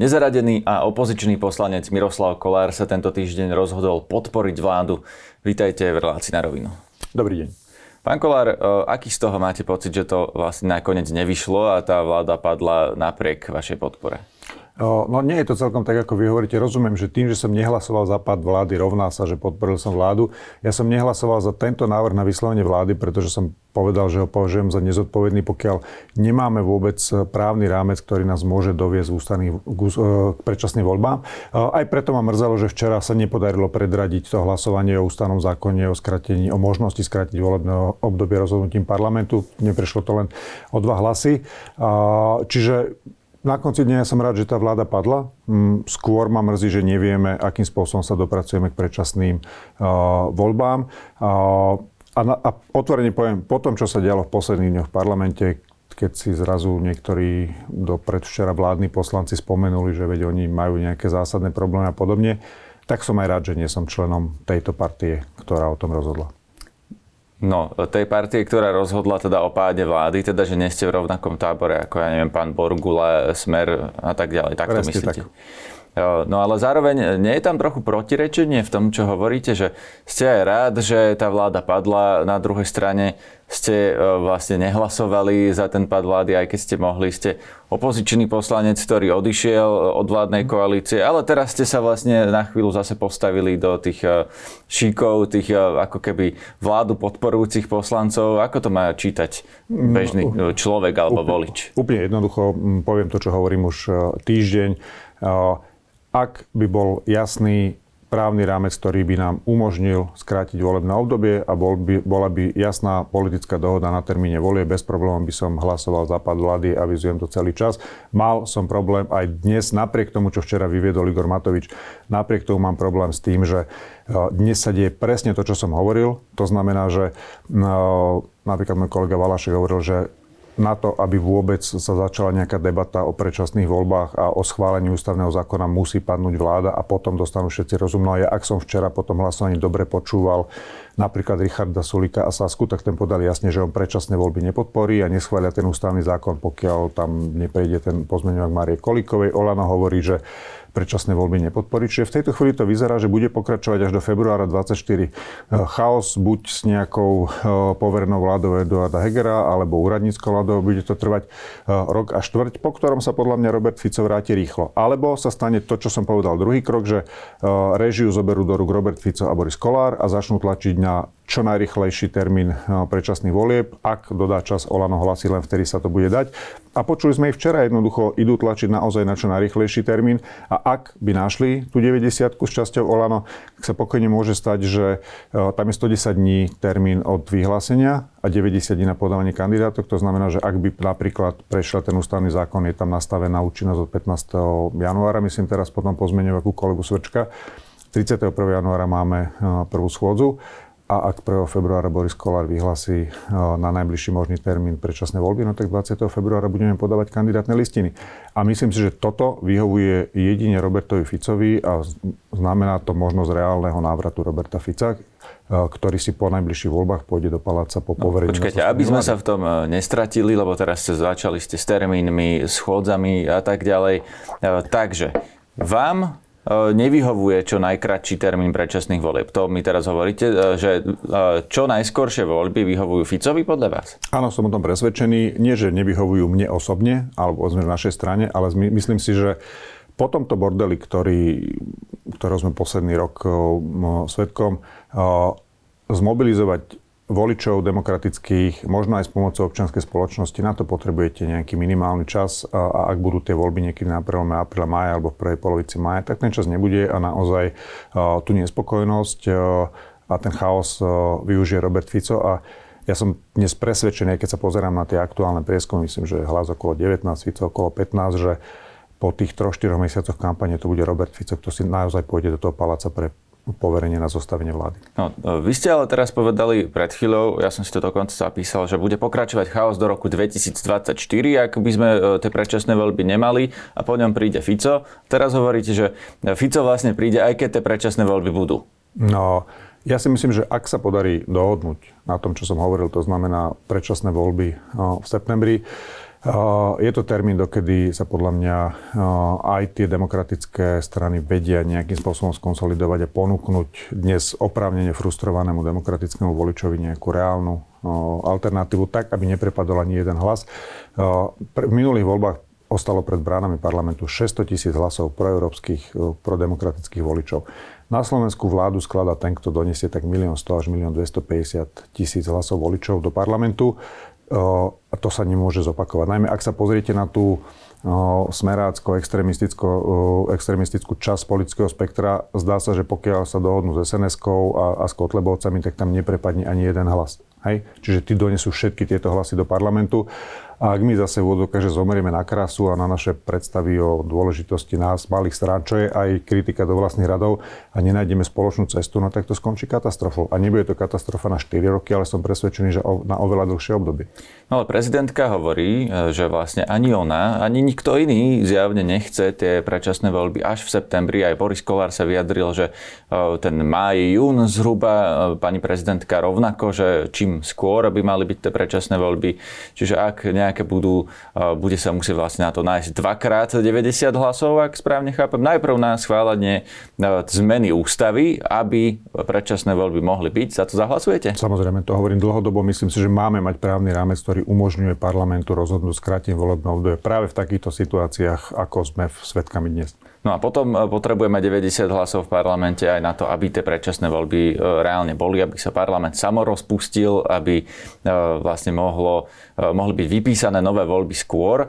Nezaradený a opozičný poslanec Miroslav Kolár sa tento týždeň rozhodol podporiť vládu. Vítajte v relácii na rovinu. Dobrý deň. Pán Kolár, e, aký z toho máte pocit, že to vlastne nakoniec nevyšlo a tá vláda padla napriek vašej podpore? No nie je to celkom tak, ako vy hovoríte. Rozumiem, že tým, že som nehlasoval za pád vlády, rovná sa, že podporil som vládu. Ja som nehlasoval za tento návrh na vyslovenie vlády, pretože som povedal, že ho považujem za nezodpovedný, pokiaľ nemáme vôbec právny rámec, ktorý nás môže doviesť ústavný, k predčasným voľbám. Aj preto ma mrzelo, že včera sa nepodarilo predradiť to hlasovanie o ústavnom zákone, o skratení, o možnosti skrátiť volebné obdobie rozhodnutím parlamentu. Neprešlo to len o dva hlasy. Čiže na konci dňa ja som rád, že tá vláda padla. Mm, skôr ma mrzí, že nevieme, akým spôsobom sa dopracujeme k predčasným uh, voľbám. Uh, a, na, a otvorene poviem, po tom, čo sa dialo v posledných dňoch v parlamente, keď si zrazu niektorí do predvčera vládni poslanci spomenuli, že veď oni majú nejaké zásadné problémy a podobne, tak som aj rád, že nie som členom tejto partie, ktorá o tom rozhodla. No, tej partie, ktorá rozhodla teda o páde vlády, teda, že nie ste v rovnakom tábore ako, ja neviem, pán Borgula, Smer a tak ďalej. Tak to myslíte? Tak. No ale zároveň nie je tam trochu protirečenie v tom, čo hovoríte, že ste aj rád, že tá vláda padla, na druhej strane ste e, vlastne nehlasovali za ten pad vlády, aj keď ste mohli, ste opozičný poslanec, ktorý odišiel od vládnej koalície, ale teraz ste sa vlastne na chvíľu zase postavili do tých e, šíkov, tých e, ako keby vládu podporujúcich poslancov. Ako to má čítať bežný no, človek alebo volič? Úplne jednoducho poviem to, čo hovorím už týždeň ak by bol jasný právny rámec, ktorý by nám umožnil skrátiť volebné obdobie a bol by, bola by jasná politická dohoda na termíne volie, bez problémov by som hlasoval za pád vlády vyzujem to celý čas. Mal som problém aj dnes, napriek tomu, čo včera vyviedol Igor Matovič, napriek tomu mám problém s tým, že e, dnes sa deje presne to, čo som hovoril. To znamená, že no, napríklad môj kolega Valašek hovoril, že na to, aby vôbec sa začala nejaká debata o predčasných voľbách a o schválení ústavného zákona musí padnúť vláda a potom dostanú všetci rozumno. Ja, ak som včera po tom hlasovaní dobre počúval napríklad Richarda Sulika a Sasku, tak ten podal jasne, že on predčasné voľby nepodporí a neschvália ten ústavný zákon, pokiaľ tam neprejde ten pozmeňovák Márie Kolikovej. Olano hovorí, že predčasné voľby nepodporiť. Čiže v tejto chvíli to vyzerá, že bude pokračovať až do februára 24 e, chaos, buď s nejakou e, povernou vládou Eduarda Hegera, alebo úradníckou vládou, bude to trvať e, rok a štvrť, po ktorom sa podľa mňa Robert Fico vráti rýchlo. Alebo sa stane to, čo som povedal, druhý krok, že režiu zoberú do rúk Robert Fico a Boris Kolár a začnú tlačiť na čo najrychlejší termín predčasných volieb. Ak dodá čas Olano hlasy, len vtedy sa to bude dať. A počuli sme ich včera, jednoducho idú tlačiť naozaj na čo najrychlejší termín. A ak by našli tú 90 s časťou Olano, tak sa pokojne môže stať, že tam je 110 dní termín od vyhlásenia a 90 dní na podávanie kandidátok. To znamená, že ak by napríklad prešiel ten ústavný zákon, je tam nastavená účinnosť od 15. januára, myslím teraz potom pozmeňovaku kolegu Svrčka, 31. januára máme prvú schôdzu a ak 1. februára Boris Kolár vyhlasí e, na najbližší možný termín predčasné voľby, no tak 20. februára budeme podávať kandidátne listiny. A myslím si, že toto vyhovuje jedine Robertovi Ficovi a znamená to možnosť reálneho návratu Roberta Fica, e, ktorý si po najbližších voľbách pôjde do paláca po no, poverení. Počkajte, aby sme sa v tom e, nestratili, lebo teraz ste začali ste s termínmi, schôdzami a tak ďalej. Takže vám nevyhovuje čo najkratší termín predčasných volieb. To mi teraz hovoríte, e, že e, čo najskoršie voľby vyhovujú Ficovi podľa vás? Áno, som o tom presvedčený. Nie, že nevyhovujú mne osobne, alebo sme v našej strane, ale myslím si, že po tomto bordeli, ktorý, ktorého sme posledný rok svetkom, zmobilizovať voličov demokratických, možno aj s pomocou občianskej spoločnosti. Na to potrebujete nejaký minimálny čas a ak budú tie voľby niekedy na 1. apríla, maja alebo v prvej polovici maja, tak ten čas nebude a naozaj tú nespokojnosť a ten chaos využije Robert Fico a ja som dnes presvedčený, keď sa pozerám na tie aktuálne prieskumy, myslím, že hlas okolo 19, Fico okolo 15, že po tých 3-4 mesiacoch kampane to bude Robert Fico, kto si naozaj pôjde do toho paláca pre poverenie na zostavenie vlády. No, vy ste ale teraz povedali pred chvíľou, ja som si to dokonca zapísal, že bude pokračovať chaos do roku 2024, ak by sme e, tie predčasné voľby nemali a po ňom príde Fico. Teraz hovoríte, že Fico vlastne príde, aj keď tie predčasné voľby budú. No, ja si myslím, že ak sa podarí dohodnúť na tom, čo som hovoril, to znamená predčasné voľby v septembri, Je to termín, dokedy sa podľa mňa aj tie demokratické strany vedia nejakým spôsobom skonsolidovať a ponúknuť dnes oprávnene frustrovanému demokratickému voličovi nejakú reálnu alternatívu, tak, aby neprepadol ani jeden hlas. V minulých voľbách ostalo pred bránami parlamentu 600 tisíc hlasov proeurópskych, prodemokratických voličov. Na Slovensku vládu skladá ten, kto donesie tak 1 100 až 1 250 tisíc hlasov voličov do parlamentu. A to sa nemôže zopakovať. Najmä ak sa pozriete na tú smerácko extremistickú časť politického spektra, zdá sa, že pokiaľ sa dohodnú s SNS-kou a, a s Kotlebovcami, tak tam neprepadne ani jeden hlas. Hej? Čiže tí donesú všetky tieto hlasy do parlamentu. A ak my zase v že zomerieme na krásu a na naše predstavy o dôležitosti nás, malých strán, čo je aj kritika do vlastných radov a nenájdeme spoločnú cestu, no tak to skončí katastrofou. A nebude to katastrofa na 4 roky, ale som presvedčený, že na oveľa dlhšie obdobie. No ale prezidentka hovorí, e, že vlastne ani ona, ani nikto iný zjavne nechce tie predčasné voľby až v septembri. Aj Boris Kolár sa vyjadril, že e, ten máj, jún zhruba, e, pani prezidentka rovnako, že čím skôr by mali byť tie predčasné voľby. Čiže ak nejak nejaké budú, bude sa musieť vlastne na to nájsť dvakrát 90 hlasov, ak správne chápem. Najprv na schválenie zmeny ústavy, aby predčasné voľby mohli byť. Za to zahlasujete? Samozrejme, to hovorím dlhodobo. Myslím si, že máme mať právny rámec, ktorý umožňuje parlamentu rozhodnúť skrátiť volebné obdobie práve v takýchto situáciách, ako sme svetkami dnes. No a potom e, potrebujeme 90 hlasov v parlamente aj na to, aby tie predčasné voľby e, reálne boli, aby sa parlament samorozpustil, aby e, vlastne mohlo, mohli byť vypísané nové voľby skôr.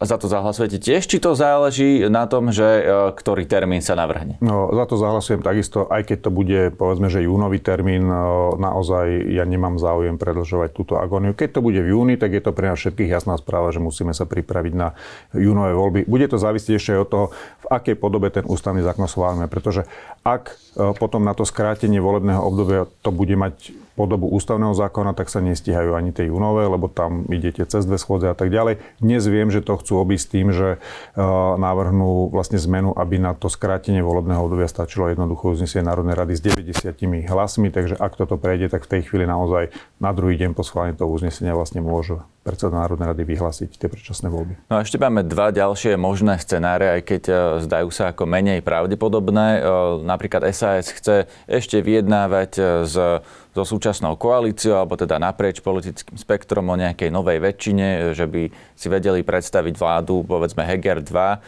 Za to zahlasujete tiež, či to záleží na tom, že ktorý termín sa navrhne? No, za to zahlasujem takisto, aj keď to bude, povedzme, že júnový termín, naozaj ja nemám záujem predlžovať túto agóniu. Keď to bude v júni, tak je to pre nás všetkých jasná správa, že musíme sa pripraviť na júnové voľby. Bude to závisieť ešte aj od toho, v akej podobe ten ústavný zákon schválime. Pretože ak e, potom na to skrátenie volebného obdobia to bude mať podobu ústavného zákona, tak sa nestíhajú ani tie júnové, lebo tam idete cez dve schôdze a tak ďalej. Dnes viem, že to chcú obísť tým, že uh, navrhnú vlastne zmenu, aby na to skrátenie volebného obdobia stačilo jednoducho uznesenie Národnej rady s 90 hlasmi, takže ak toto prejde, tak v tej chvíli naozaj na druhý deň po schválení toho uznesenia vlastne môžu predseda Národnej rady vyhlásiť tie predčasné voľby. No a ešte máme dva ďalšie možné scenáre, aj keď uh, zdajú sa ako menej pravdepodobné. Uh, napríklad SAS chce ešte vyjednávať s so súčasnou koalíciou, alebo teda naprieč politickým spektrom o nejakej novej väčšine, že by si vedeli predstaviť vládu, povedzme Heger 2, e,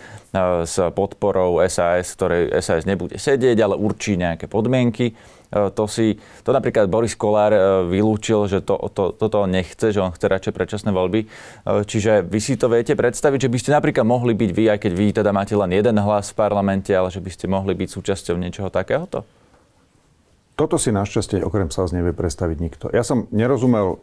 s podporou SAS, ktorej SAS nebude sedieť, ale určí nejaké podmienky. E, to si, to napríklad Boris Kolár e, vylúčil, že to, to, toto nechce, že on chce radšej predčasné voľby. Čiže vy si to viete predstaviť, že by ste napríklad mohli byť vy, aj keď vy teda máte len jeden hlas v parlamente, ale že by ste mohli byť súčasťou niečoho takéhoto? Toto si našťastie okrem SAS nevie predstaviť nikto. Ja som nerozumel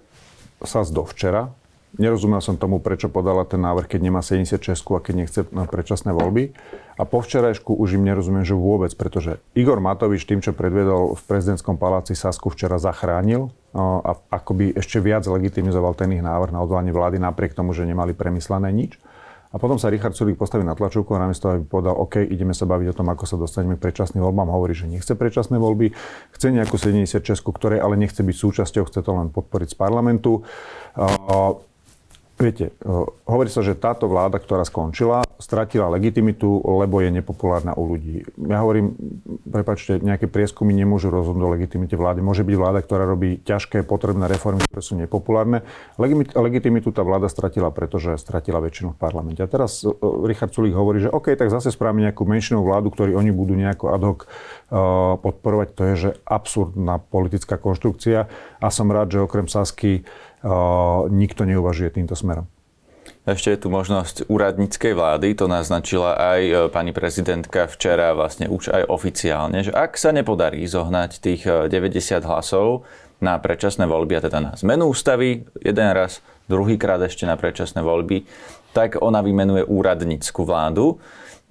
SAS do včera. Nerozumel som tomu, prečo podala ten návrh, keď nemá 76 a keď nechce predčasné voľby. A po včerajšku už im nerozumiem, že vôbec, pretože Igor Matovič tým, čo predviedol v prezidentskom paláci Sasku včera zachránil a akoby ešte viac legitimizoval ten ich návrh na odvolanie vlády napriek tomu, že nemali premyslené nič. A potom sa Richard Sulík postaví na tlačovku a namiesto aby povedal, OK, ideme sa baviť o tom, ako sa dostaneme k predčasným voľbám, hovorí, že nechce predčasné voľby, chce nejakú 76, ktoré ale nechce byť súčasťou, chce to len podporiť z parlamentu. Viete, hovorí sa, že táto vláda, ktorá skončila, stratila legitimitu, lebo je nepopulárna u ľudí. Ja hovorím, prepačte, nejaké prieskumy nemôžu rozhodnúť o legitimite vlády. Môže byť vláda, ktorá robí ťažké, potrebné reformy, ktoré sú nepopulárne. Legitimitu tá vláda stratila, pretože stratila väčšinu v parlamente. A teraz Richard Sulík hovorí, že OK, tak zase spravíme nejakú menšinovú vládu, ktorú oni budú nejako ad hoc podporovať. To je, že absurdná politická konštrukcia. A som rád, že okrem Sasky nikto neuvažuje týmto smerom. Ešte je tu možnosť úradníckej vlády, to naznačila aj e, pani prezidentka včera vlastne už aj oficiálne, že ak sa nepodarí zohnať tých 90 e, hlasov na predčasné voľby, a teda na zmenu ústavy, jeden raz, druhýkrát ešte na predčasné voľby, tak ona vymenuje úradnícku vládu.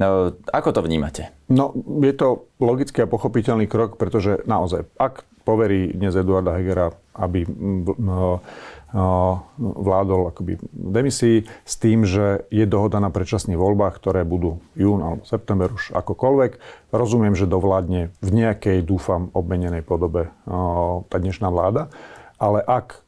No, ako to vnímate? No, je to logický a pochopiteľný krok, pretože naozaj, ak poverí dnes Eduarda Hegera, aby no, vládol akoby v demisii s tým, že je dohoda na predčasných voľbách, ktoré budú jún alebo september už akokoľvek. Rozumiem, že dovládne v nejakej, dúfam, obmenenej podobe tá dnešná vláda. Ale ak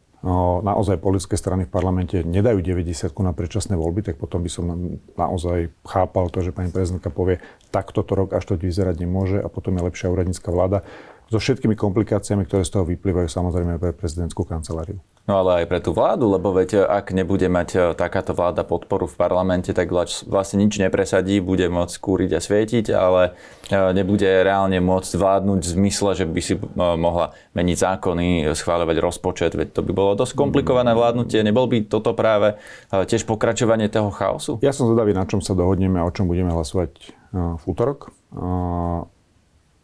naozaj politické strany v parlamente nedajú 90 na predčasné voľby, tak potom by som naozaj chápal to, že pani prezidentka povie, tak toto rok až to vyzerať nemôže a potom je lepšia úradnícka vláda so všetkými komplikáciami, ktoré z toho vyplývajú samozrejme pre prezidentskú kanceláriu. No ale aj pre tú vládu, lebo veď ak nebude mať e, takáto vláda podporu v parlamente, tak vlastne nič nepresadí, bude môcť kúriť a svietiť, ale e, nebude reálne môcť vládnuť v zmysle, že by si e, mohla meniť zákony, schváľovať rozpočet, veď to by bolo dosť komplikované vládnutie. Nebol by toto práve tiež pokračovanie toho chaosu? Ja som zvedavý, na čom sa dohodneme a o čom budeme hlasovať v útorok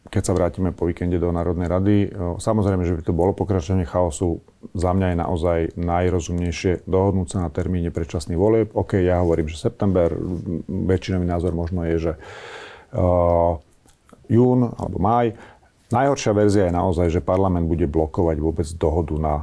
keď sa vrátime po víkende do Národnej rady. Samozrejme, že by to bolo pokračovanie chaosu. Za mňa je naozaj najrozumnejšie dohodnúť sa na termíne predčasných volieb. OK, ja hovorím, že september, väčšinový názor možno je, že uh, jún alebo maj. Najhoršia verzia je naozaj, že parlament bude blokovať vôbec dohodu na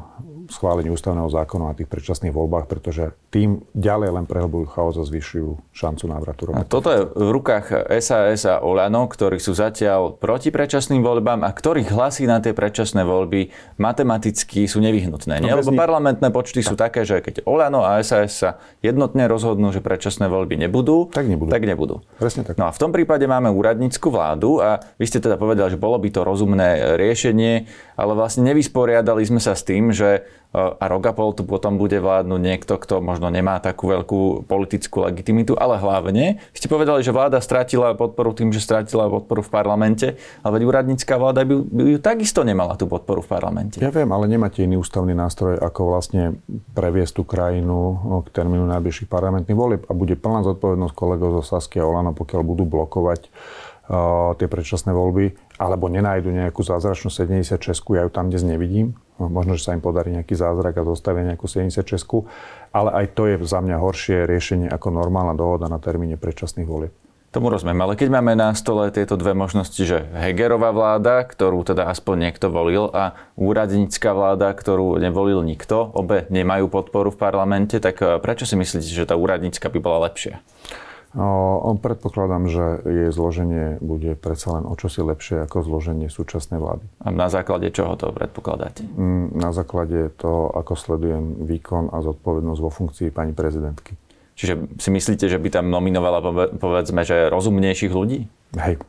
schválení ústavného zákona na tých predčasných voľbách, pretože tým ďalej len prehlbujú chaos a zvyšujú šancu návratu A toto je v rukách SAS a Olano, ktorí sú zatiaľ proti predčasným voľbám a ktorých hlasy na tie predčasné voľby matematicky sú nevyhnutné. No, nie? Lebo nich... parlamentné počty tak. sú také, že keď Olano a SAS sa jednotne rozhodnú, že predčasné voľby nebudú, tak nebudú. Tak nebudú. Presne tak. No a v tom prípade máme úradnícku vládu a vy ste teda povedali, že bolo by to rozumné riešenie, ale vlastne nevysporiadali sme sa s tým, že a rok a pol tu potom bude vládnuť niekto, kto možno nemá takú veľkú politickú legitimitu, ale hlavne ste povedali, že vláda stratila podporu tým, že stratila podporu v parlamente, ale veď úradnícká vláda by, by ju takisto nemala tú podporu v parlamente. Ja viem, ale nemáte iný ústavný nástroj, ako vlastne previesť tú krajinu k termínu najbližších parlamentných volieb a bude plná zodpovednosť kolegov zo Sasky a Olano, pokiaľ budú blokovať tie predčasné voľby, alebo nenájdu nejakú zázračnú 76, ja ju tam dnes nevidím, Možno, že sa im podarí nejaký zázrak a zostavia nejakú 76 ale aj to je za mňa horšie riešenie ako normálna dohoda na termíne predčasných volieb. Tomu rozumiem, ale keď máme na stole tieto dve možnosti, že Hegerová vláda, ktorú teda aspoň niekto volil, a úradnícka vláda, ktorú nevolil nikto, obe nemajú podporu v parlamente, tak eh, prečo si myslíte, že tá úradnícka by bola lepšia? On predpokladám, že jej zloženie bude predsa len o čosi lepšie ako zloženie súčasnej vlády. A na základe čoho to predpokladáte? Mm, na základe toho, ako sledujem výkon a zodpovednosť vo funkcii pani prezidentky. Čiže si myslíte, že by tam nominovala povedzme, že rozumnejších ľudí? Hej.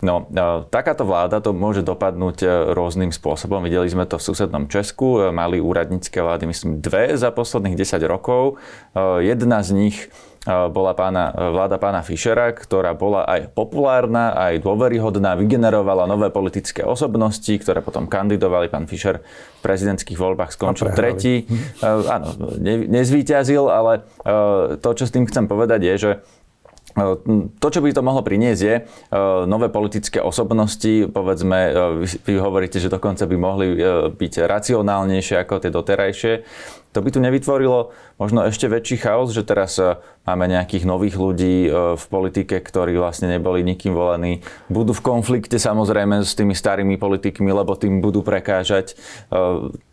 No, e, takáto vláda to môže dopadnúť e, rôznym spôsobom. Videli sme to v susednom Česku. E, mali úradnícke vlády, myslím, dve za posledných 10 rokov. Jedna z nich bola pána, vláda pána Fischera, ktorá bola aj populárna, aj dôveryhodná, vygenerovala nové politické osobnosti, ktoré potom kandidovali. Pán Fischer v prezidentských voľbách skončil tretí. Áno, ne, nezvíťazil, ale to, čo s tým chcem povedať, je, že to, čo by to mohlo priniesť, je nové politické osobnosti. Povedzme, vy hovoríte, že dokonca by mohli byť racionálnejšie ako tie doterajšie. To by tu nevytvorilo možno ešte väčší chaos, že teraz máme nejakých nových ľudí v politike, ktorí vlastne neboli nikým volení. Budú v konflikte samozrejme s tými starými politikmi, lebo tým budú prekážať.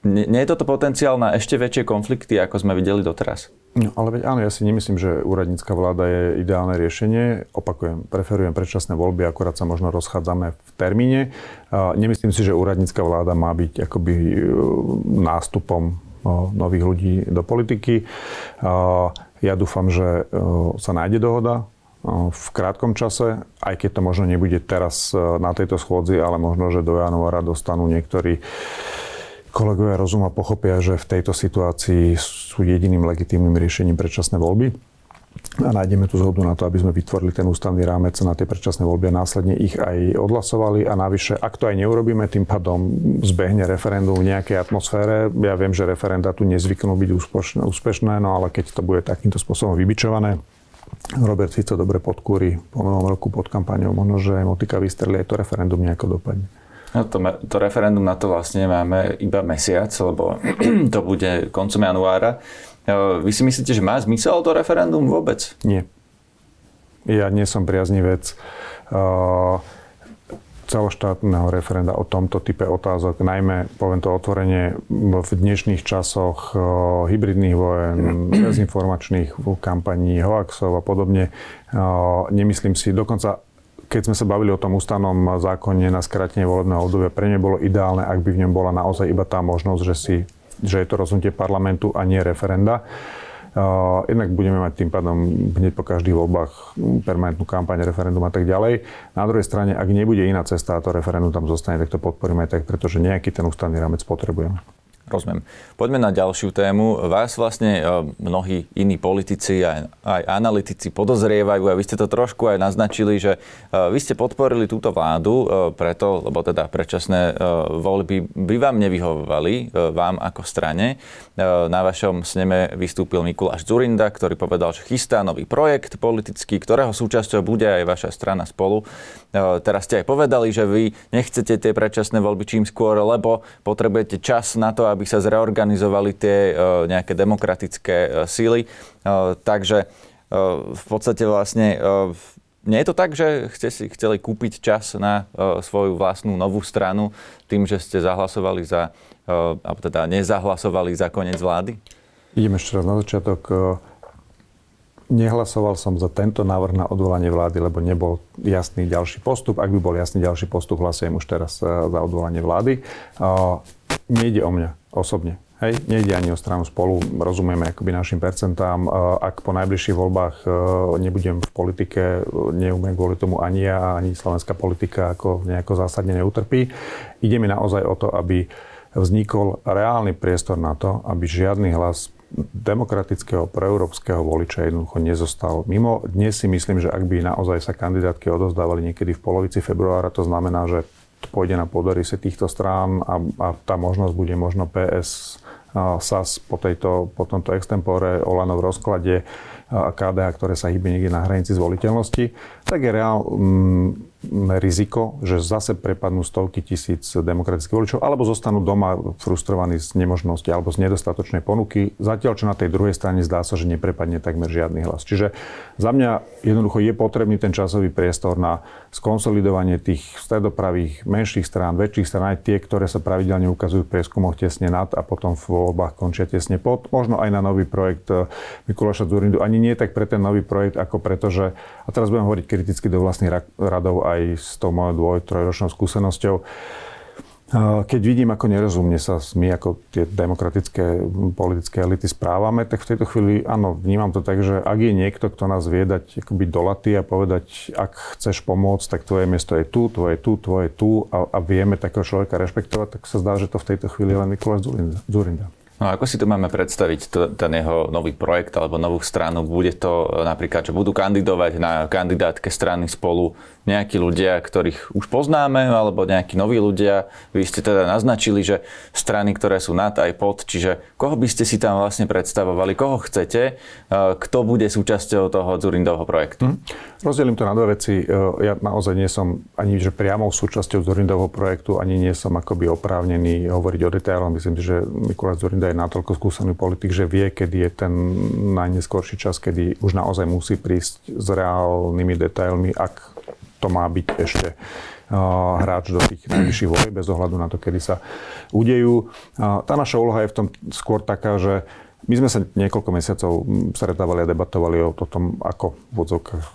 Nie je toto potenciál na ešte väčšie konflikty, ako sme videli doteraz? No, ale veď áno, ja si nemyslím, že úradnícka vláda je ideálne riešenie. Opakujem, preferujem predčasné voľby, akorát sa možno rozchádzame v termíne. Nemyslím si, že úradnícka vláda má byť akoby nástupom nových ľudí do politiky. Ja dúfam, že e, sa nájde dohoda v krátkom čase, aj keď to možno nebude teraz e, na tejto schôdzi, ale možno, že do januára dostanú niektorí kolegovia rozum pochopia, že v tejto situácii sú jediným legitímnym riešením predčasné voľby a nájdeme tú zhodu na to, aby sme vytvorili ten ústavný rámec na tie predčasné voľby a následne ich aj odhlasovali a navyše, ak to aj neurobíme, tým pádom zbehne referendum v nejakej atmosfére. Ja viem, že referenda tu nezvyknú byť úspešné, no ale keď to bude takýmto spôsobom vybičované, Robert Fico dobre podkúri po novom roku pod kampaňou, možno, že motika vystrelí to referendum nejako dopadne. No to, to referendum na to vlastne máme iba mesiac, lebo to bude koncom januára. Vy si myslíte, že má zmysel to referendum vôbec? Nie. Ja nie som priaznivec uh, celoštátneho referenda o tomto type otázok, najmä, poviem to otvorenie, v dnešných časoch uh, hybridných vojen, dezinformačných kampaní, hoaxov a podobne. Uh, nemyslím si, dokonca keď sme sa bavili o tom ústavnom zákone na skratenie volebného obdobia, pre ne bolo ideálne, ak by v ňom bola naozaj iba tá možnosť, že si že je to rozhodnutie parlamentu a nie referenda. Jednak budeme mať tým pádom hneď po každých voľbách permanentnú kampaň, referendum a tak ďalej. Na druhej strane, ak nebude iná cesta a to referendum tam zostane, tak to podporíme aj tak, pretože nejaký ten ústavný rámec potrebujeme. Rozumiem. Poďme na ďalšiu tému. Vás vlastne e, mnohí iní politici aj, aj analytici podozrievajú a vy ste to trošku aj naznačili, že e, vy ste podporili túto vládu e, preto, lebo teda predčasné voľby by vám nevyhovovali, vám ako strane. Na vašom sneme vystúpil Mikuláš Zurinda, ktorý povedal, že chystá nový projekt politický, ktorého súčasťou bude aj vaša strana spolu. Teraz ste aj povedali, že vy nechcete tie predčasné voľby čím skôr, lebo potrebujete čas na to, aby sa zreorganizovali tie e, nejaké demokratické e, síly. E, takže v podstate vlastne nie je to tak, že ste si chceli kúpiť čas na svoju vlastnú novú stranu tým, že ste zahlasovali za, alebo teda nezahlasovali za koniec vlády? Idem ešte raz na začiatok. Nehlasoval som za tento návrh na odvolanie vlády, lebo nebol jasný ďalší postup. Ak by bol jasný ďalší postup, hlasujem už teraz za odvolanie vlády. Nejde o mňa osobne. Hej, nejde ani o stranu spolu, rozumieme akoby našim percentám. Ak po najbližších voľbách e, nebudem v politike, neumiem kvôli tomu ani ja, ani slovenská politika ako nejako zásadne neutrpí. Ide mi naozaj o to, aby vznikol reálny priestor na to, aby žiadny hlas demokratického proeurópskeho voliča jednoducho nezostal mimo. Dnes si myslím, že ak by naozaj sa kandidátky odozdávali niekedy v polovici februára, to znamená, že pôjde na podorysy týchto strán a, a tá možnosť bude možno PS SAS po, tejto, po tomto extempore Olano v rozklade KDH, ktoré sa hýbe niekde na hranici zvoliteľnosti, tak je reálne riziko, že zase prepadnú stovky tisíc demokratických voličov, alebo zostanú doma frustrovaní z nemožnosti alebo z nedostatočnej ponuky, zatiaľ čo na tej druhej strane zdá sa, že neprepadne takmer žiadny hlas. Čiže za mňa jednoducho je potrebný ten časový priestor na skonsolidovanie tých stredopravých menších strán, väčších strán, aj tie, ktoré sa pravidelne ukazujú v prieskumoch tesne nad a potom v voľbách končia tesne pod. Možno aj na nový projekt eh, Mikuláša Zurindu. Ani nie tak pre ten nový projekt, ako preto, že, a teraz budem hovoriť kriticky do vlastných radov aj s tou mojou dvoj, trojročnou skúsenosťou, keď vidím, ako nerozumne sa my ako tie demokratické politické elity správame, tak v tejto chvíli, áno, vnímam to tak, že ak je niekto, kto nás vie dať akoby do laty a povedať, ak chceš pomôcť, tak tvoje miesto je tu, tvoje tu, tvoje tu a, a vieme takého človeka rešpektovať, tak sa zdá, že to v tejto chvíli len Mikuláš Zurinda. No ako si to máme predstaviť, to, ten jeho nový projekt alebo novú stranu? Bude to napríklad, že budú kandidovať na kandidátke strany spolu nejakí ľudia, ktorých už poznáme, alebo nejakí noví ľudia. Vy ste teda naznačili, že strany, ktoré sú nad aj pod, čiže koho by ste si tam vlastne predstavovali, koho chcete, e, kto bude súčasťou toho Zurindovho projektu? Hm. Rozdelím to na dve veci. E, ja naozaj nie som ani že priamou súčasťou Zurindovho projektu, ani nie som akoby oprávnený hovoriť o detailoch. Myslím si, že Mikuláš Zurinda je natoľko skúsený politik, že vie, kedy je ten najneskorší čas, kedy už naozaj musí prísť s reálnymi detailmi, ak to má byť ešte hráč do tých najvyšších volieb bez ohľadu na to, kedy sa udejú. Tá naša úloha je v tom skôr taká, že my sme sa niekoľko mesiacov stretávali a debatovali o tom, ako v odzokách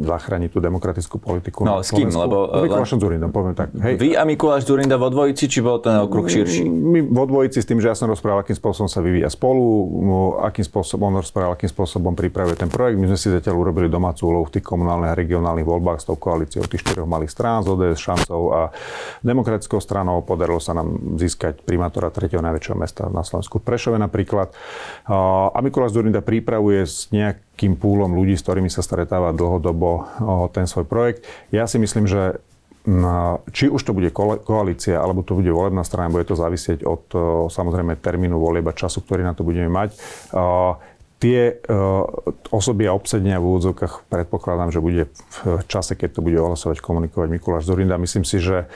zachrániť tú demokratickú politiku. No s kým? Lebo, s Mikulášom Zurindom, poviem tak. Hej. Vy a Mikuláš Zurinda vo dvojici, či bol ten okruh širší? My vo dvojici s tým, že ja som rozprával, akým spôsobom sa vyvíja spolu, akým spôsobom on rozprával, akým spôsobom pripravuje ten projekt. My sme si zatiaľ urobili domácu úlohu v tých komunálnych a regionálnych voľbách s tou koalíciou tých štyroch malých strán, z ODS, šancov a demokratickou stranou. Podarilo sa nám získať primátora tretieho najväčšieho mesta na Slovensku. Prešove napríklad napríklad. A Mikuláš Zurinda pripravuje s nejakým púlom ľudí, s ktorými sa stretáva dlhodobo ten svoj projekt. Ja si myslím, že či už to bude koalícia, alebo to bude volebná strana, bude to závisieť od samozrejme termínu volieb a času, ktorý na to budeme mať tie osoby a obsedenia v úvodzovkách predpokladám, že bude v čase, keď to bude ohlasovať, komunikovať Mikuláš Zurinda. Myslím si, že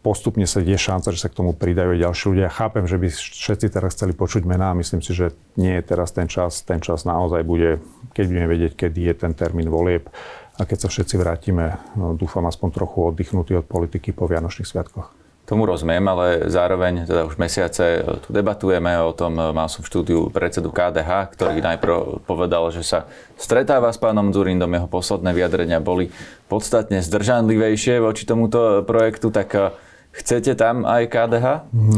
postupne sa je šanca, že sa k tomu pridajú aj ďalší ľudia. Chápem, že by všetci teraz chceli počuť mená. Myslím si, že nie je teraz ten čas. Ten čas naozaj bude, keď budeme vedieť, kedy je ten termín volieb a keď sa všetci vrátime, no, dúfam aspoň trochu oddychnutí od politiky po Vianočných sviatkoch. Tomu rozumiem, ale zároveň teda už mesiace tu debatujeme o tom. Mal som v štúdiu predsedu KDH, ktorý najprv povedal, že sa stretáva s pánom Zurindom. Jeho posledné vyjadrenia boli podstatne zdržanlivejšie voči tomuto projektu. Tak Chcete tam aj KDH?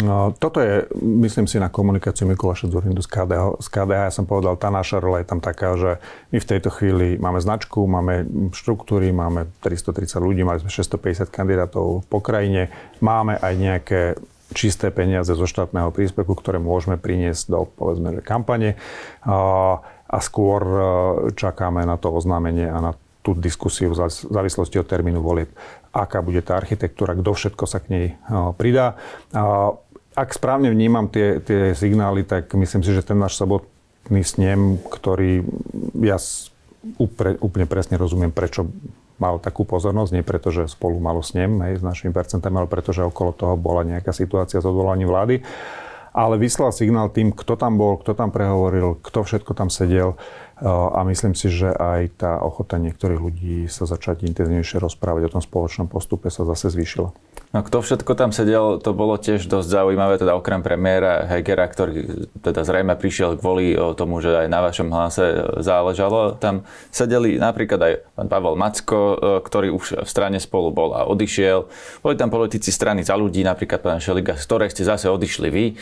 No, toto je, myslím si, na komunikáciu Mikuláša Zurindu z KDH. Z KDH ja som povedal, tá naša rola je tam taká, že my v tejto chvíli máme značku, máme štruktúry, máme 330 ľudí, mali sme 650 kandidátov po krajine, máme aj nejaké čisté peniaze zo štátneho príspevku, ktoré môžeme priniesť do, povedzme, že kampane. A, skôr e, čakáme na to oznámenie a na tú diskusiu v závislosti od termínu volieb aká bude tá architektúra, kto všetko sa k nej pridá. Ak správne vnímam tie, tie signály, tak myslím si, že ten náš sobotný snem, ktorý ja úplne, úplne presne rozumiem, prečo mal takú pozornosť, nie preto, že spolu malo snem hej, s našimi percentami, ale preto, že okolo toho bola nejaká situácia s odvolaním vlády. Ale vyslal signál tým, kto tam bol, kto tam prehovoril, kto všetko tam sedel a myslím si, že aj tá ochota niektorých ľudí sa začať intenzívnejšie rozprávať o tom spoločnom postupe sa zase zvýšila. No kto všetko tam sedel, to bolo tiež dosť zaujímavé, teda okrem premiéra Hegera, ktorý teda zrejme prišiel kvôli tomu, že aj na vašom hlase záležalo. Tam sedeli napríklad aj pán Pavel Macko, e, ktorý už v strane spolu bol a odišiel. Boli tam politici strany za ľudí, napríklad pán Šeliga, z ktorej ste zase odišli vy. E,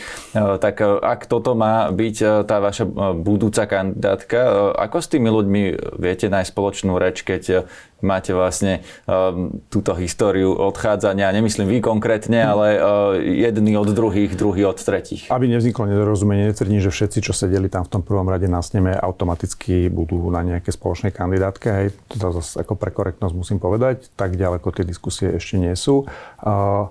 tak e, ak toto má byť tá vaša budúca kandidátka, ako s tými ľuďmi viete nájsť spoločnú reč, keď máte vlastne um, túto históriu odchádzania, nemyslím vy konkrétne, ale uh, jedni od druhých, druhý od tretích. Aby nevzniklo nedorozumenie, netvrdím, že všetci, čo sedeli tam v tom prvom rade na sneme, automaticky budú na nejaké spoločnej kandidátke. Hej, to zase ako pre korektnosť musím povedať, tak ďaleko tie diskusie ešte nie sú. Uh,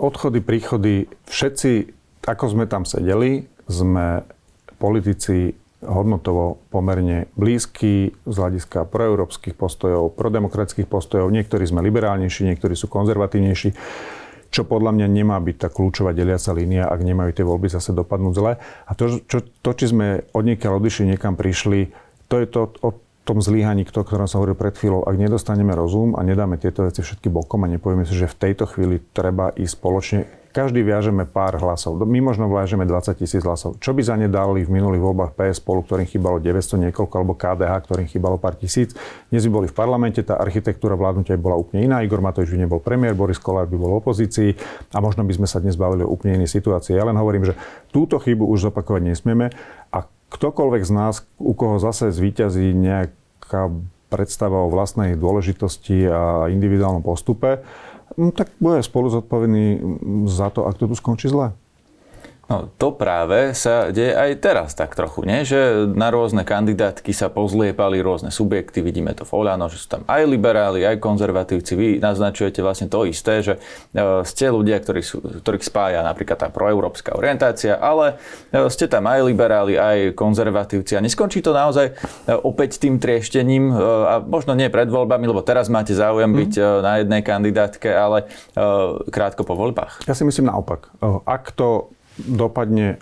odchody, príchody, všetci, ako sme tam sedeli, sme politici hodnotovo pomerne blízky z hľadiska proeurópskych postojov, prodemokratických postojov. Niektorí sme liberálnejší, niektorí sú konzervatívnejší čo podľa mňa nemá byť tá kľúčová deliaca línia, ak nemajú tie voľby zase dopadnúť zle. A to, čo, to či sme od niekiaľ odišli, niekam prišli, to je to o tom zlíhaní, o ktorom som hovoril pred chvíľou. Ak nedostaneme rozum a nedáme tieto veci všetky bokom a nepovieme si, že v tejto chvíli treba ísť spoločne každý viažeme pár hlasov. My možno viažeme 20 tisíc hlasov. Čo by za ne dali v minulých voľbách PS spolu, ktorým chýbalo 900 niekoľko, alebo KDH, ktorým chýbalo pár tisíc. Dnes by boli v parlamente, tá architektúra vládnutia by bola úplne iná. Igor Matovič by nebol premiér, Boris Kolár by bol v opozícii a možno by sme sa dnes bavili o úplne inej situácii. Ja len hovorím, že túto chybu už zopakovať nesmieme a ktokoľvek z nás, u koho zase zvíťazí nejaká predstava o vlastnej dôležitosti a individuálnom postupe, tak bude spolu zodpovedný za to, ak to tu skončí zle. No, to práve sa deje aj teraz tak trochu, nie? že na rôzne kandidátky sa pozliepali rôzne subjekty, vidíme to v Olano, že sú tam aj liberáli, aj konzervatívci. Vy naznačujete vlastne to isté, že e, ste ľudia, ktorí sú, ktorých spája napríklad tá proeurópska orientácia, ale e, ste tam aj liberáli, aj konzervatívci a neskončí to naozaj e, opäť tým trieštením a možno nie pred voľbami, lebo teraz máte záujem mm. byť na jednej kandidátke, ale krátko po voľbách. Ja si myslím naopak. Ak to dopadne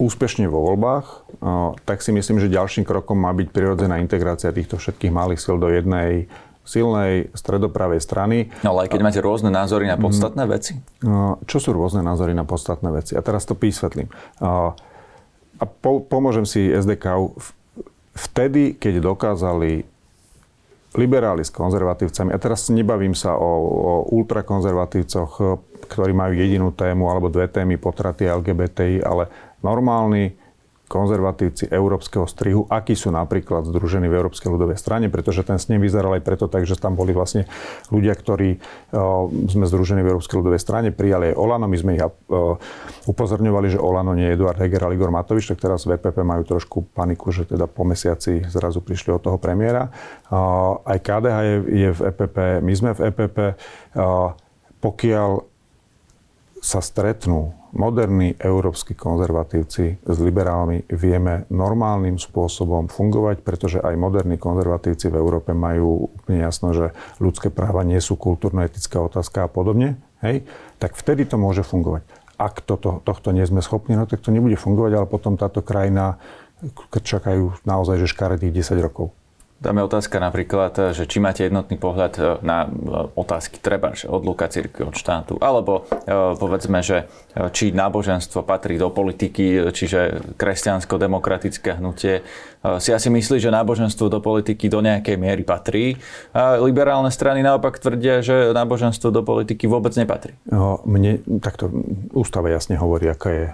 úspešne vo voľbách, tak si myslím, že ďalším krokom má byť prirodzená integrácia týchto všetkých malých sil do jednej silnej stredopravej strany. No ale aj keď máte rôzne názory na podstatné mm. veci? Čo sú rôzne názory na podstatné veci? A teraz to vysvetlím. A po, pomôžem si SDK. Vtedy, keď dokázali liberáli s konzervatívcami, a teraz nebavím sa o, o ultrakonzervatívcoch, ktorí majú jedinú tému alebo dve témy, potraty LGBTI, ale normálni konzervatívci európskeho strihu, akí sú napríklad združení v Európskej ľudovej strane, pretože ten snem vyzeral aj preto tak, že tam boli vlastne ľudia, ktorí uh, sme združení v Európskej ľudovej strane, prijali aj Olano, my sme ich uh, upozorňovali, že Olano nie je Eduard Heger, ale Igor Matovič, tak teraz v EPP majú trošku paniku, že teda po mesiaci zrazu prišli od toho premiéra. Uh, aj KDH je, je v EPP, my sme v EPP. Uh, pokiaľ sa stretnú moderní európsky konzervatívci s liberálmi, vieme normálnym spôsobom fungovať, pretože aj moderní konzervatívci v Európe majú úplne jasno, že ľudské práva nie sú kultúrno-etická otázka a podobne, hej, tak vtedy to môže fungovať. Ak toto, tohto nie sme schopní, no tak to nebude fungovať, ale potom táto krajina čakajú naozaj, že škaredých 10 rokov. Tam je otázka napríklad, že či máte jednotný pohľad e, na e, otázky treba, že od Luka Cirky, od štátu, alebo povedzme, že či náboženstvo patrí do politiky, čiže kresťansko-demokratické hnutie. Si asi myslí, že náboženstvo do politiky do nejakej miery patrí. A liberálne strany naopak tvrdia, že náboženstvo do politiky vôbec nepatrí. No, mne takto ústava jasne hovorí, aká je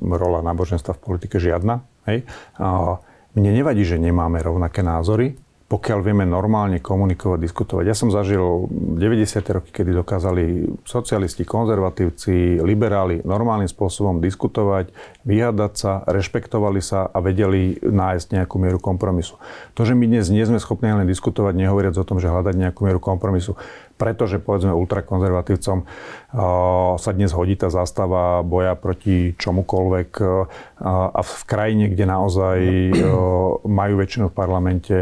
rola náboženstva v politike žiadna. Hej? A mne nevadí, že nemáme rovnaké názory, pokiaľ vieme normálne komunikovať, diskutovať. Ja som zažil 90. roky, kedy dokázali socialisti, konzervatívci, liberáli normálnym spôsobom diskutovať, vyhadať sa, rešpektovali sa a vedeli nájsť nejakú mieru kompromisu. To, že my dnes nie sme schopní len diskutovať, nehovoriac o tom, že hľadať nejakú mieru kompromisu, pretože povedzme ultrakonzervatívcom sa dnes hodí tá zastava boja proti čomukoľvek a v krajine, kde naozaj majú väčšinu v parlamente,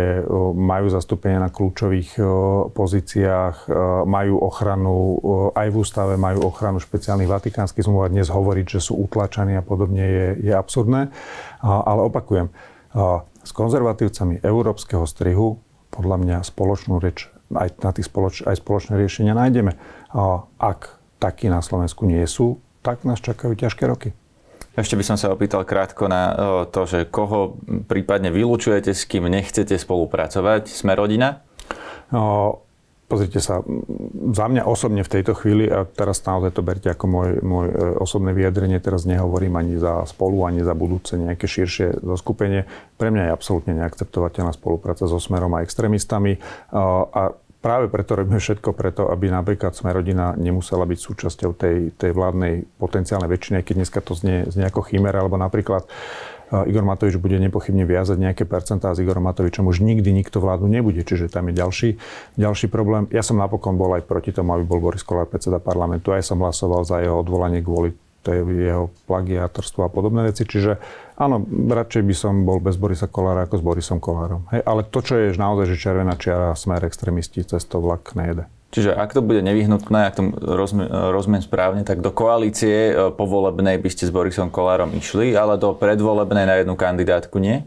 majú zastúpenie na kľúčových pozíciách, majú ochranu, aj v ústave majú ochranu špeciálnych vatikánskych zmluv a dnes hovoriť, že sú utlačaní a podobne je, je absurdné. Ale opakujem, s konzervatívcami európskeho strihu podľa mňa spoločnú reč aj na tých spoloč, aj spoločné riešenia nájdeme. A ak takí na Slovensku nie sú, tak nás čakajú ťažké roky. Ešte by som sa opýtal krátko na to, že koho prípadne vylúčujete, s kým nechcete spolupracovať. Sme rodina? No, Pozrite sa, za mňa osobne v tejto chvíli, a teraz naozaj to berte ako môj, môj e, osobné vyjadrenie, teraz nehovorím ani za spolu, ani za budúce nejaké širšie zoskupenie. Pre mňa je absolútne neakceptovateľná spolupráca so Smerom a extrémistami. A práve preto robíme všetko preto, aby napríklad Smerodina nemusela byť súčasťou tej, tej vládnej potenciálnej väčšiny, keď dneska to znie, znie ako chimera, alebo napríklad Igor Matovič bude nepochybne viazať nejaké percentá s Igorom Matovičom. Už nikdy nikto vládu nebude, čiže tam je ďalší, ďalší problém. Ja som napokon bol aj proti tomu, aby bol Boris Kolár predseda parlamentu. Aj som hlasoval za jeho odvolanie kvôli tej jeho plagiátorstvo a podobné veci. Čiže áno, radšej by som bol bez Borisa Kolára ako s Borisom Kolárom. Hej, ale to, čo je naozaj, že červená čiara, smer extrémisti, cez to vlak nejede. Čiže ak to bude nevyhnutné, ak to rozumiem, správne, tak do koalície e, povolebnej by ste s Borisom Kolárom išli, ale do predvolebnej na jednu kandidátku nie?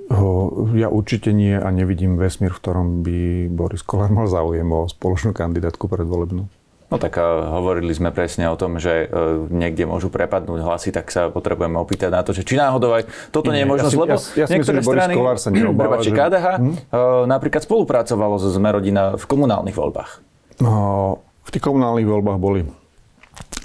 Ja určite nie a nevidím vesmír, v ktorom by Boris Kolár mal záujem o spoločnú kandidátku predvolebnú. No tak e, hovorili sme presne o tom, že e, niekde môžu prepadnúť hlasy, tak sa potrebujeme opýtať na to, že či náhodou aj toto nie, nie je možnosť, ja si, lebo ja, ja niektoré myslím, strany, sa neobáva, že... KDH hm? napríklad spolupracovalo so Zmerodina v komunálnych voľbách. No, v tých komunálnych voľbách boli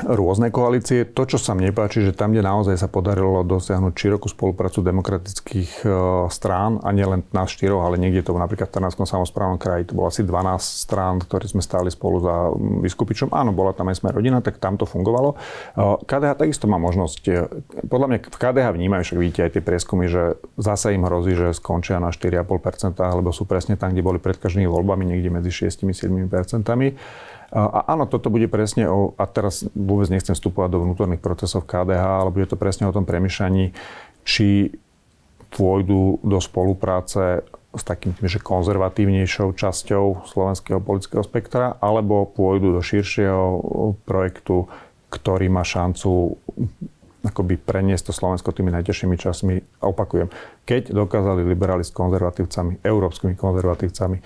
rôzne koalície. To, čo sa mne páči, že tam, kde naozaj sa podarilo dosiahnuť širokú spoluprácu demokratických e, strán, a nielen nás štyroch, ale niekde to napríklad v Trnavskom samozprávnom kraji, to bolo asi 12 strán, ktorí sme stáli spolu za Vyskupičom. Áno, bola tam aj sme rodina, tak tam to fungovalo. E, KDH takisto má možnosť, e, podľa mňa v KDH vnímajú, však vidíte aj tie prieskumy, že zase im hrozí, že skončia na 4,5%, lebo sú presne tam, kde boli pred každými voľbami, niekde medzi 6-7%. A áno, toto bude presne o, a teraz vôbec nechcem vstupovať do vnútorných procesov KDH, ale bude to presne o tom premyšľaní, či pôjdu do spolupráce s takým tým, že konzervatívnejšou časťou slovenského politického spektra, alebo pôjdu do širšieho projektu, ktorý má šancu akoby preniesť to Slovensko tými najťažšími časmi. Opakujem, keď dokázali liberáli s konzervatívcami, európskymi konzervatívcami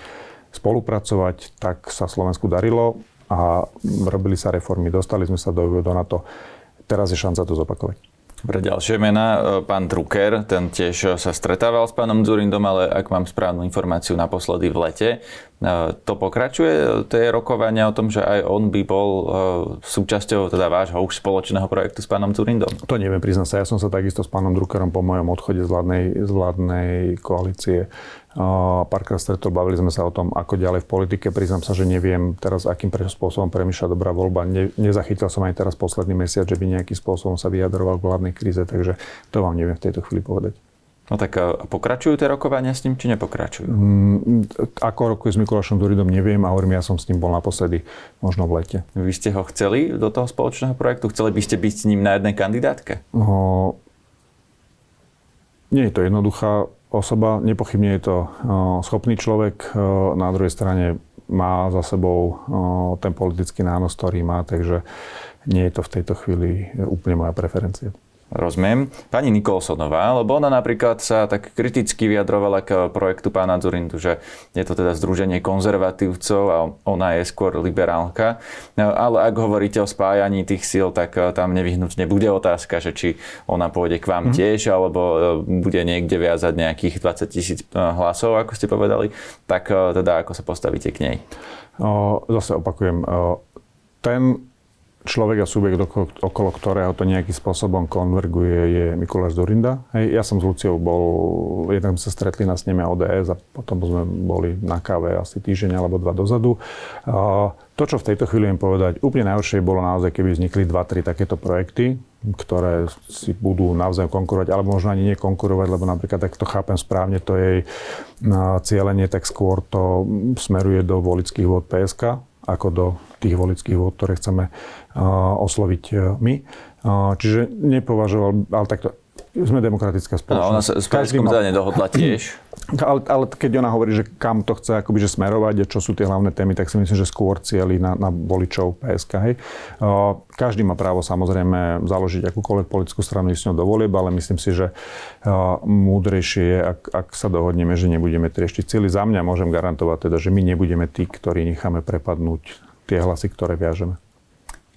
spolupracovať, tak sa Slovensku darilo a robili sa reformy, dostali sme sa do, do NATO. Teraz je šanca to zopakovať. Pre ďalšie mená, e, pán Drucker, ten tiež sa stretával s pánom Zurindom, ale ak mám správnu informáciu naposledy v lete, e, to pokračuje, tie rokovania o tom, že aj on by bol e, súčasťou teda vášho už spoločného projektu s pánom Zurindom? To neviem, priznám sa. Ja som sa takisto s pánom Druckerom po mojom odchode z vládnej, z vládnej koalície párkrát stretol, bavili sme sa o tom, ako ďalej v politike. Priznám sa, že neviem teraz, akým spôsobom premýšľa dobrá voľba. Ne, nezachytil som aj teraz posledný mesiac, že by nejakým spôsobom sa vyjadroval k vládnej kríze, takže to vám neviem v tejto chvíli povedať. No tak pokračujú tie rokovania s ním, či nepokračujú? Mm, ako rokuje s Mikulášom Duridom, neviem a hovorím, ja som s ním bol naposledy možno v lete. Vy ste ho chceli do toho spoločného projektu? Chceli by ste byť s ním na jednej kandidátke? O, nie je to jednoduchá osoba, nepochybne je to schopný človek, na druhej strane má za sebou ten politický nános, ktorý má, takže nie je to v tejto chvíli úplne moja preferencia. Rozumiem. Pani Nikolsonová, lebo ona napríklad sa tak kriticky vyjadrovala k projektu pána Zurindu, že je to teda združenie konzervatívcov a ona je skôr liberálka. No, ale ak hovoríte o spájaní tých síl, tak eh, tam nevyhnutne bude otázka, že či ona pôjde k vám mm. tiež, alebo eh, bude niekde viazať nejakých 20 tisíc eh, hlasov, ako ste povedali. Tak teda ako sa postavíte k nej? O, zase opakujem, o, ten človek a subjekt, okolo ktorého to nejakým spôsobom konverguje, je Mikuláš Dorinda. Hej, ja som s Luciou bol, jednak sa stretli na sneme ODS a potom sme boli na káve asi týždeň alebo dva dozadu. To, čo v tejto chvíli viem povedať, úplne najhoršie bolo naozaj, keby vznikli dva, tri takéto projekty, ktoré si budú navzájom konkurovať, alebo možno ani nekonkurovať, lebo napríklad, ak to chápem správne, to jej cieľenie, tak skôr to smeruje do volických vôd PSK, ako do tých volických vôd, ktoré chceme osloviť e, my. Čiže nepovažoval, ale takto, sme demokratická spoločnosť. No, ona sa s Každým ma... nedohodla tiež. Ale, ale keď ona hovorí, že kam to chce akoby, že smerovať a čo sú tie hlavné témy, tak si myslím, že skôr cieli na, na voličov PSK. Hej. Každý má právo samozrejme založiť akúkoľvek politickú stranu s ňou do volieb, ale myslím si, že múdrejšie je, ak, ak sa dohodneme, že nebudeme trieštiť cíly. Za mňa môžem garantovať teda, že my nebudeme tí, ktorí necháme prepadnúť tie hlasy, ktoré viažeme.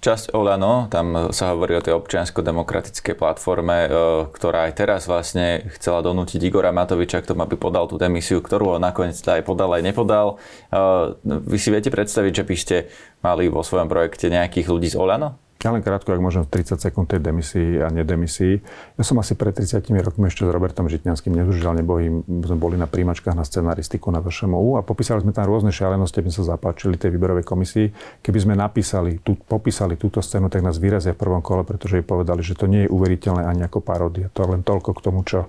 Časť Olano, tam sa hovorí o tej občiansko-demokratickej platforme, e, ktorá aj teraz vlastne chcela donútiť Igora Matoviča k tomu, aby podal tú demisiu, ktorú on nakoniec aj podal, aj nepodal. E, vy si viete predstaviť, že by ste mali vo svojom projekte nejakých ľudí z Olano? Ja len krátko, ak môžem, 30 sekúnd tej demisii a nedemisii. Ja som asi pred 30 rokmi ešte s Robertom Žitňanským nezužil nebohým. Sme boli na príjmačkách na scenaristiku na VŠMU a popísali sme tam rôzne šialenosti, aby sa zapáčili tej výberovej komisii. Keby sme napísali, tu, popísali túto scénu, tak nás vyrazia v prvom kole, pretože jej povedali, že to nie je uveriteľné ani ako paródia. To len toľko k tomu, čo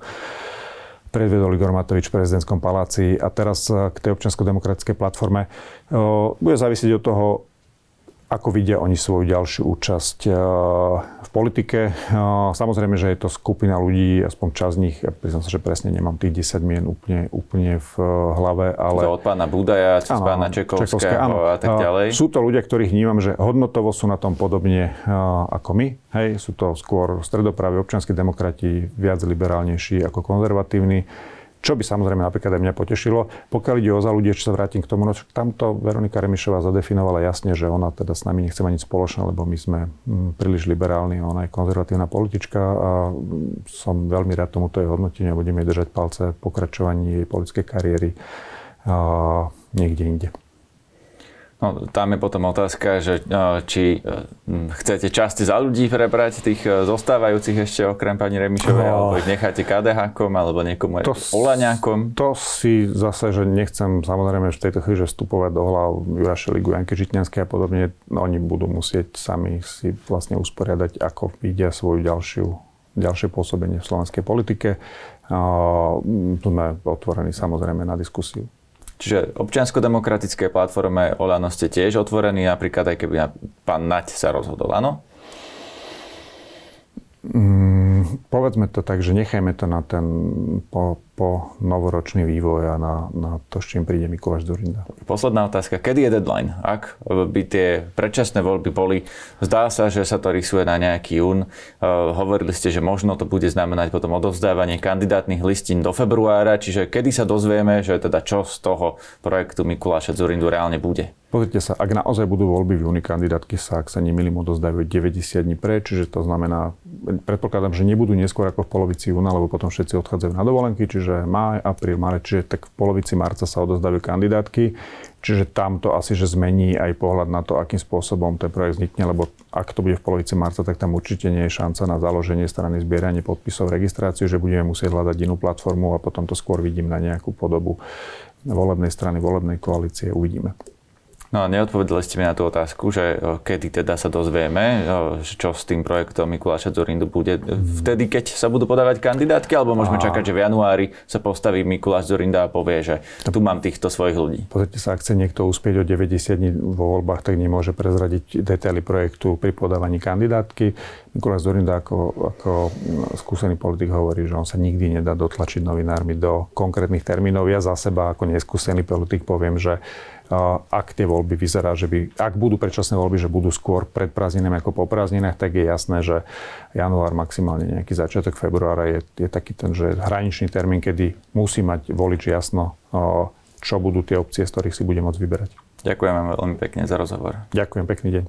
predvedol Igor Matovič v prezidentskom paláci. A teraz k tej občiansko-demokratickej platforme. Bude závisieť od toho, ako vidia oni svoju ďalšiu účasť eh, v politike. Eh, samozrejme, že je to skupina ľudí, aspoň časť z nich, ja priznám sa, že presne nemám tých 10 mien úplne, úplne v eh, hlave, ale... To od pána Budaja, cez áno, pána Čekovského áno. a tak ďalej. Sú to ľudia, ktorých vnímam, že hodnotovo sú na tom podobne ako my. Hej, sú to skôr stredopraví občianskí demokrati, viac liberálnejší ako konzervatívni. Čo by samozrejme napríklad aj mňa potešilo. Pokiaľ ide o za ľudí, ešte sa vrátim k tomu, no tamto Veronika Remišová zadefinovala jasne, že ona teda s nami nechce mať nič spoločné, lebo my sme mm, príliš liberálni, ona je konzervatívna politička a mm, som veľmi rád tomuto jej hodnoteniu a budeme jej držať palce v pokračovaní jej politickej kariéry a niekde inde. No, tam je potom otázka, že e, či e, chcete časti za ľudí prebrať tých e, zostávajúcich ešte okrem pani Remišovej, no, alebo ich necháte KDH-kom, alebo niekomu to, Olaňákom? To si zase, že nechcem samozrejme v tejto chvíli vstupovať do hlav Juraše Ligu, Janke Žitňanskej a podobne. No, oni budú musieť sami si vlastne usporiadať, ako vidia svoju ďalšiu, ďalšie pôsobenie v slovenskej politike. sme otvorení samozrejme na diskusiu. Čiže občiansko-demokratické platforme Olano ste tiež otvorení, napríklad aj keby pán Nať sa rozhodol, áno? Mm, povedzme to tak, že nechajme to na ten po, po novoročný vývoj a na, na to, s čím príde Mikuláš Zurinda. Posledná otázka. Kedy je deadline? Ak by tie predčasné voľby boli, zdá sa, že sa to rysuje na nejaký jún. Uh, hovorili ste, že možno to bude znamenať potom odovzdávanie kandidátnych listín do februára, čiže kedy sa dozvieme, že teda čo z toho projektu Mikuláša Zurindu reálne bude? Pozrite sa, ak naozaj budú voľby v júni, kandidátky sa, ak sa nemýlim, odozdajú 90 dní pre, čiže to znamená, predpokladám, že nebudú neskôr ako v polovici júna, lebo potom všetci odchádzajú na dovolenky, čiže máj, apríl, marec, čiže tak v polovici marca sa odozdajú kandidátky, čiže tam to asi, že zmení aj pohľad na to, akým spôsobom ten projekt vznikne, lebo ak to bude v polovici marca, tak tam určite nie je šanca na založenie strany, zbieranie podpisov, registráciu, že budeme musieť hľadať inú platformu a potom to skôr vidím na nejakú podobu volebnej strany, volebnej koalície, uvidíme. No a neodpovedali ste mi na tú otázku, že kedy teda sa dozvieme, čo s tým projektom Mikuláša Zorindu bude. Vtedy, keď sa budú podávať kandidátky, alebo môžeme a... čakať, že v januári sa postaví Mikuláš Zorinda a povie, že tu mám týchto svojich ľudí. Pozrite sa, ak chce niekto uspieť o 90 dní vo voľbách, tak nemôže prezradiť detaily projektu pri podávaní kandidátky. Mikuláš Zorinda ako, ako skúsený politik hovorí, že on sa nikdy nedá dotlačiť novinármi do konkrétnych termínov. Ja za seba ako neskúsený politik poviem, že ak tie voľby vyzerá, že by, ak budú predčasné voľby, že budú skôr pred prázdninami ako po prázdninách, tak je jasné, že január, maximálne nejaký začiatok februára je, je taký ten, že hraničný termín, kedy musí mať volič jasno, čo budú tie opcie, z ktorých si bude môcť vyberať. Ďakujeme veľmi pekne za rozhovor. Ďakujem, pekný deň.